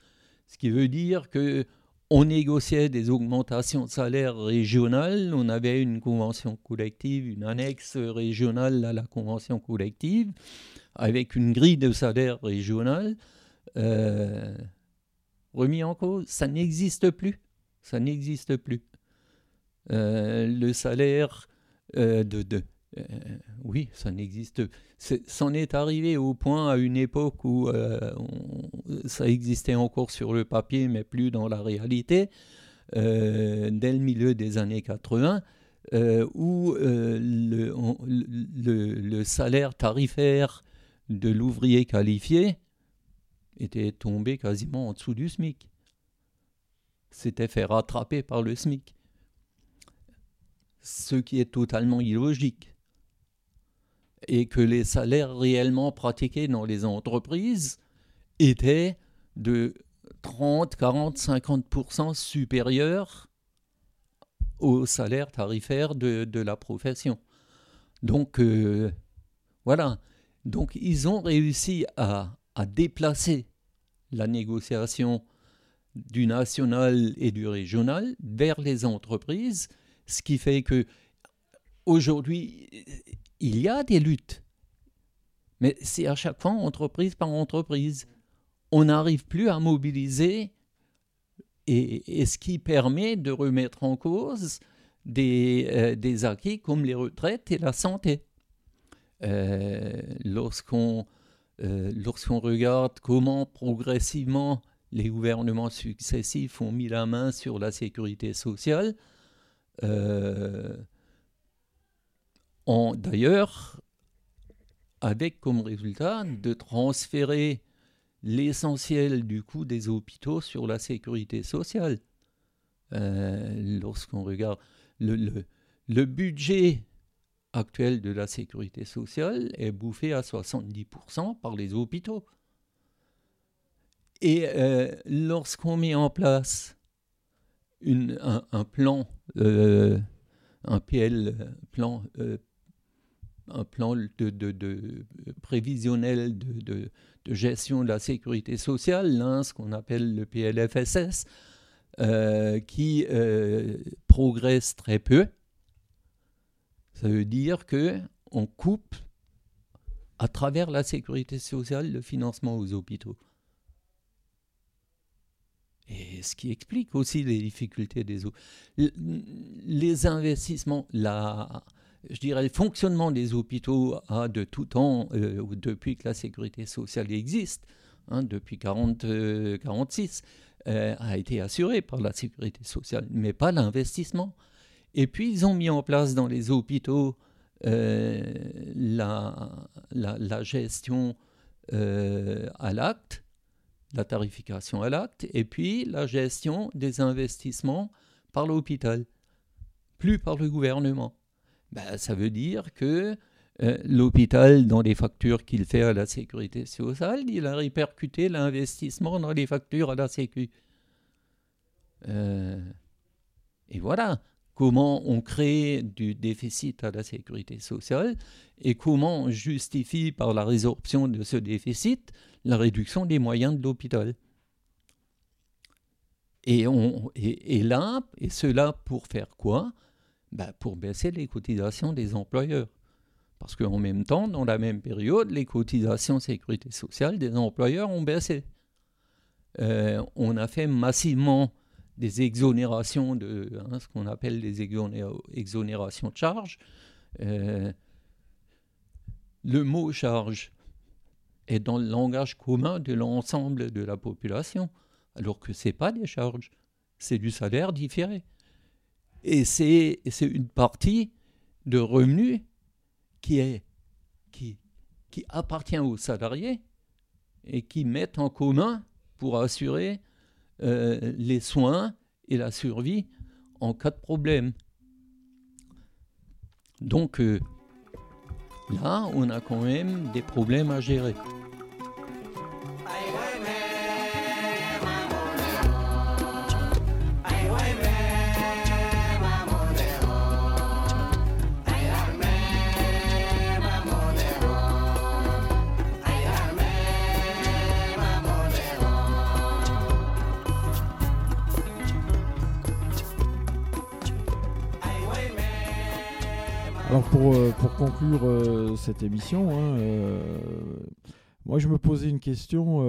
Ce qui veut dire que on négociait des augmentations de salaire régionales, on avait une convention collective, une annexe régionale à la convention collective, avec une grille de salaire régionale. Euh, remis en cause, ça n'existe plus. Ça n'existe plus. Euh, le salaire euh, de, de oui, ça n'existe. C'en est, arrivé au point à une époque où ça existait encore sur le papier, mais plus dans la réalité, dès le milieu des années 80, où le, le, salaire tarifaire de l'ouvrier qualifié était tombé quasiment en dessous du SMIC. S'était fait rattraper par le SMIC. Ce qui est totalement illogique. Et que les salaires réellement pratiqués dans les entreprises étaient de 30, 40, 50% supérieurs au salaire tarifaire de, la profession. Donc, euh, voilà. Donc ils ont réussi à, déplacer la négociation du national et du régional vers les entreprises, ce qui fait que aujourd'hui, il y a des luttes, mais c'est à chaque fois entreprise par entreprise. On n'arrive plus à mobiliser et, ce qui permet de remettre en cause des, euh, des acquis comme les retraites et la santé. Euh, lorsqu'on euh, lorsqu'on regarde comment progressivement les gouvernements successifs ont mis la main sur la sécurité sociale, euh, d'ailleurs avec comme résultat de transférer l'essentiel du coût des hôpitaux sur la sécurité sociale. Lorsqu'on regarde le budget actuelle de la sécurité sociale est bouffée à 70% par les hôpitaux. Et euh, lorsqu'on met en place un, plan, euh, un PL, plan, euh, plan de prévisionnel de, gestion de la sécurité sociale, hein, ce qu'on appelle le PLFSS, qui progresse très peu, ça veut dire que on coupe à travers la sécurité sociale le financement aux hôpitaux. Et ce qui explique aussi les difficultés des hôpitaux. Les investissements, la, je dirais le fonctionnement des hôpitaux a de tout temps, euh, depuis que la sécurité sociale existe, hein, depuis 1946, euh, a été assuré par la sécurité sociale, mais pas l'investissement. Et puis, ils ont mis en place dans les hôpitaux euh, la, la, gestion euh, à l'acte, la tarification à l'acte, et puis la gestion des investissements par l'hôpital, plus par le gouvernement. Ben, ça veut dire que euh, l'hôpital, dans les factures qu'il fait à la sécurité sociale, il a répercuté l'investissement dans les factures à la sécu. et voilà comment on crée du déficit à la sécurité sociale et comment on justifie par la résorption de ce déficit la réduction des moyens de l'hôpital. Et, on, et, là, et cela pour faire quoi? Ben Pour baisser les cotisations des employeurs. Parce qu'en même temps, dans la même période, les cotisations sécurité sociale des employeurs ont baissé. Euh, on a fait massivement des exonérations de hein, ce qu'on appelle des exonérations de charges. Euh, le mot charge est dans le langage commun de l'ensemble de la population, alors que ce n'est pas des charges, c'est du salaire différé. Et c'est une partie de revenus qui, est, qui, qui appartient aux salariés et qui mettent en commun pour assurer euh, les soins et la survie en cas de problème. Donc euh, là, on a quand même des problèmes à gérer. Pour, euh, conclure euh, cette émission, hein, euh, moi je me posais une question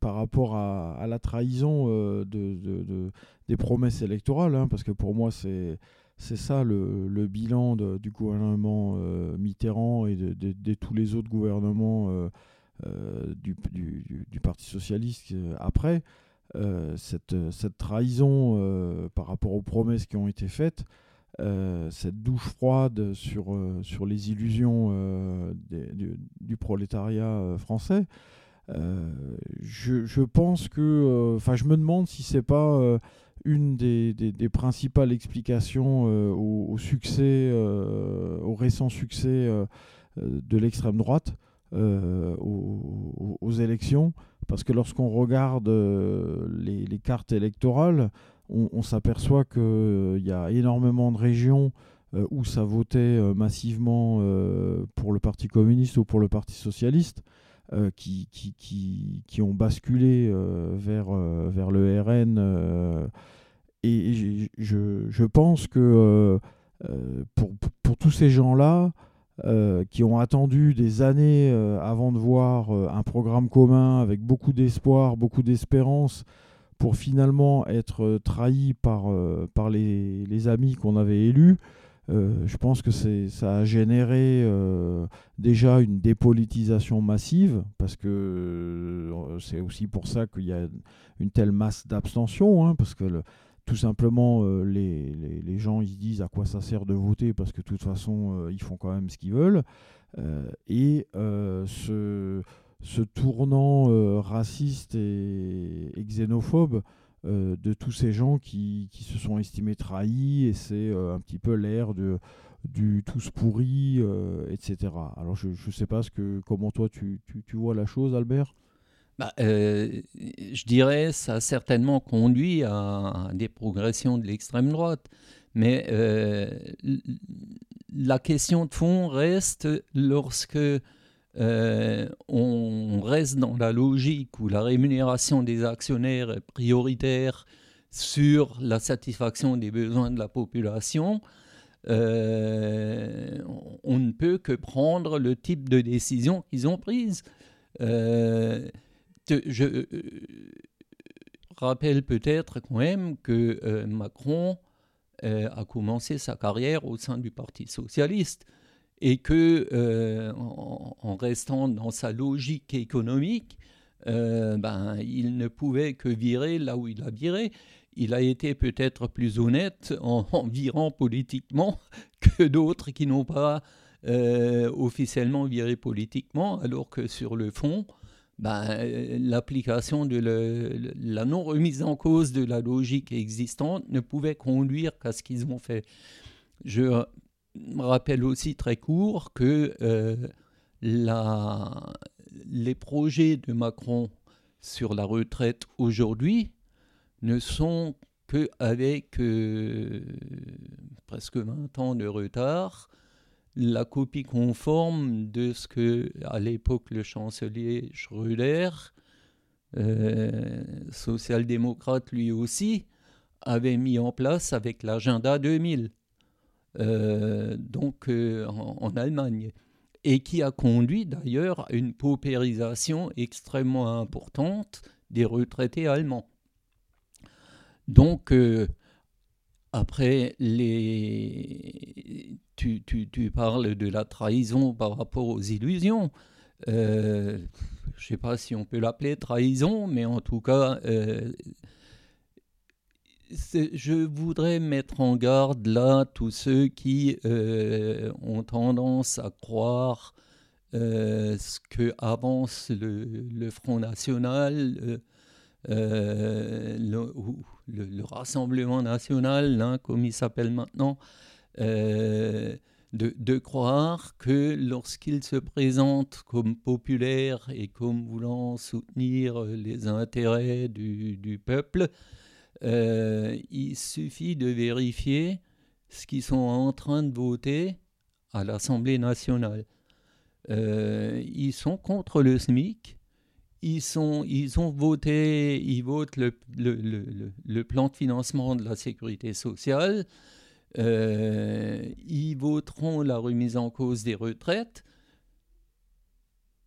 par rapport à, la trahison de, des promesses électorales, hein, parce que pour moi c'est c'est ça le, bilan du gouvernement Mitterrand et de, tous les autres gouvernements du, du, Parti socialiste après. cette, cette trahison par rapport aux promesses qui ont été faites, euh, cette douche froide sur, euh, sur les illusions euh, du, prolétariat français. Je, je, pense que, enfin, je me demande si c'est pas une des, des, principales explications au, succès, au récent succès de l'extrême droite aux, aux, élections, parce que lorsqu'on regarde les, les, cartes électorales, on, s'aperçoit qu'il euh, y a énormément de régions euh, où ça votait euh, massivement pour le Parti communiste ou pour le Parti socialiste. qui, qui, ont basculé vers, vers le RN. et je, pense que pour, pour, tous ces gens-là, qui ont attendu des années avant de voir un programme commun avec beaucoup d'espoir, beaucoup d'espérance, pour finalement être euh, trahi par, euh, par les, les amis qu'on avait élus. Euh, je pense que ça a généré déjà une dépolitisation massive, parce que c'est aussi pour ça qu'il y a une telle masse d'abstention, hein, parce que tout simplement, les, les, les, gens ils se disent à quoi ça sert de voter, parce que de toute façon, ils font quand même ce qu'ils veulent. et ce ce tournant euh, raciste et, xénophobe euh, de tous ces gens qui, qui, se sont estimés trahis, et c'est euh, un petit peu l'ère de du tous pourri, etc. Alors je ne sais pas ce que, comment toi tu, tu, tu vois la chose, Albert? Bah, je dirais ça a certainement conduit à des progressions de l'extrême droite. Mais la question de fond reste lorsque euh, on reste dans la logique où la rémunération des actionnaires est prioritaire sur la satisfaction des besoins de la population, euh, on ne peut que prendre le type de décision qu'ils ont prise. Euh, je rappelle peut-être quand même que Macron a commencé sa carrière au sein du Parti socialiste et que euh, en, restant dans sa logique économique, euh, ben, il ne pouvait que virer là où il a viré. Il a été peut-être plus honnête en, virant politiquement que d'autres qui n'ont pas euh, officiellement viré politiquement, alors que sur le fond, ben, l'application de la non-remise en cause de la logique existante ne pouvait conduire qu'à ce qu'ils ont fait. Je rappelle aussi très court que euh, la, les projets de Macron sur la retraite aujourd'hui ne sont qu'avec euh, presque 20 ans de retard la copie conforme de ce que à l'époque le chancelier Schröder, euh, social-démocrate lui aussi, avait mis en place avec l'agenda 2000. Euh, donc euh, en, Allemagne, et qui a conduit d'ailleurs à une paupérisation extrêmement importante des retraités allemands. Donc, euh, après, les... Tu, tu, tu, parles de la trahison par rapport aux illusions. je ne sais pas si on peut l'appeler trahison, mais en tout cas, je voudrais mettre en garde là tous ceux qui euh, ont tendance à croire euh, ce que avance le, Front National, euh, le, Rassemblement National, hein, comme il s'appelle maintenant, de, croire que lorsqu'il se présente comme populaire et comme voulant soutenir les intérêts du peuple, euh, il suffit de vérifier ce qu'ils sont en train de voter à l'Assemblée nationale. Euh, ils sont contre le SMIC. Ils, sont, ils ont voté, ils votent le, le, le, le plan de financement de la sécurité sociale. ils voteront la remise en cause des retraites.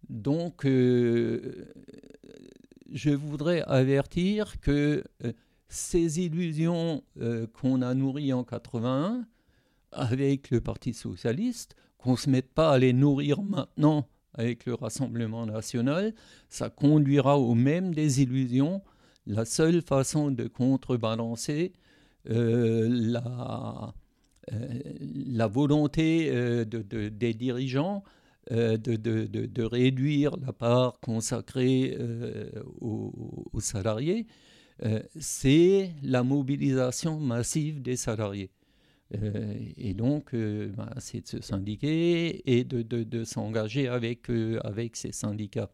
Donc, je voudrais avertir que ces illusions qu'on a nourries en 81 avec le Parti socialiste, qu'on ne se mette pas à les nourrir maintenant avec le Rassemblement national, ça conduira aux mêmes désillusions. La seule façon de contrebalancer euh, la, euh, la volonté euh, de, des dirigeants de, de, réduire la part consacrée aux, salariés, c'est la mobilisation massive des salariés. Euh, et donc, euh, bah, c'est de se syndiquer et de, de, s'engager avec, euh, avec ces syndicats.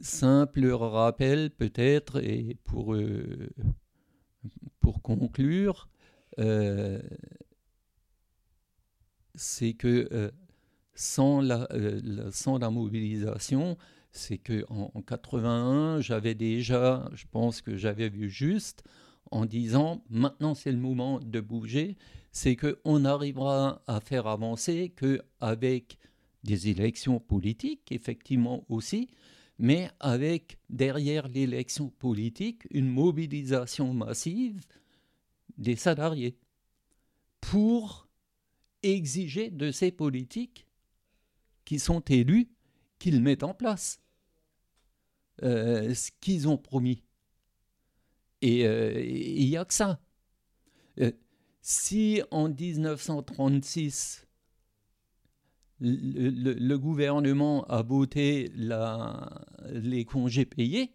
simple rappel peut-être, et pour, pour conclure, c'est que sans, la, sans la mobilisation, c'est qu'en en 81, j'avais déjà, je pense que j'avais vu juste, en disant maintenant c'est le moment de bouger, c'est qu'on arrivera à faire avancer qu'avec des élections politiques, effectivement aussi, mais avec derrière l'élection politique une mobilisation massive des salariés pour exiger de ces politiques qui sont élus qu'ils mettent en place euh, ce qu'ils ont promis. Et euh, il n'y a que ça. Euh, si en 1936, le, gouvernement a voté les congés payés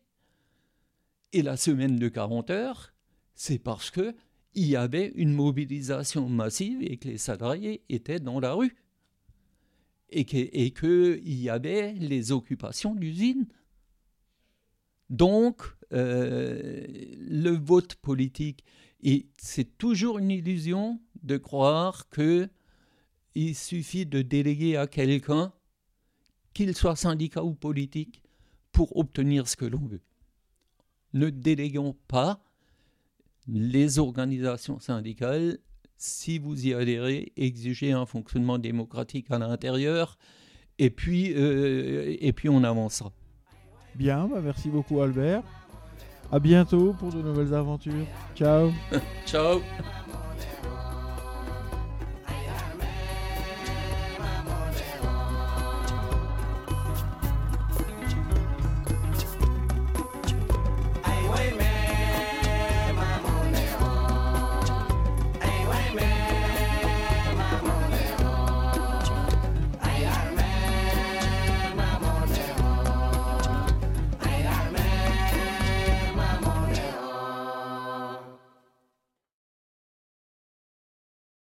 et la semaine de 40 heures, c'est parce qu'il y avait une mobilisation massive et que les salariés étaient dans la rue. Et qu'il y avait les occupations d'usines. Donc, euh, le vote politique. C'est toujours une illusion de croire que il suffit de déléguer à quelqu'un, qu'il soit syndicat ou politique, pour obtenir ce que l'on veut. Ne déléguons pas les organisations syndicales. Si vous y adhérez, exigez un fonctionnement démocratique à l'intérieur, et euh, et puis on avancera. Bien, bah, merci beaucoup Albert. À bientôt pour de nouvelles aventures. Ciao. Ciao.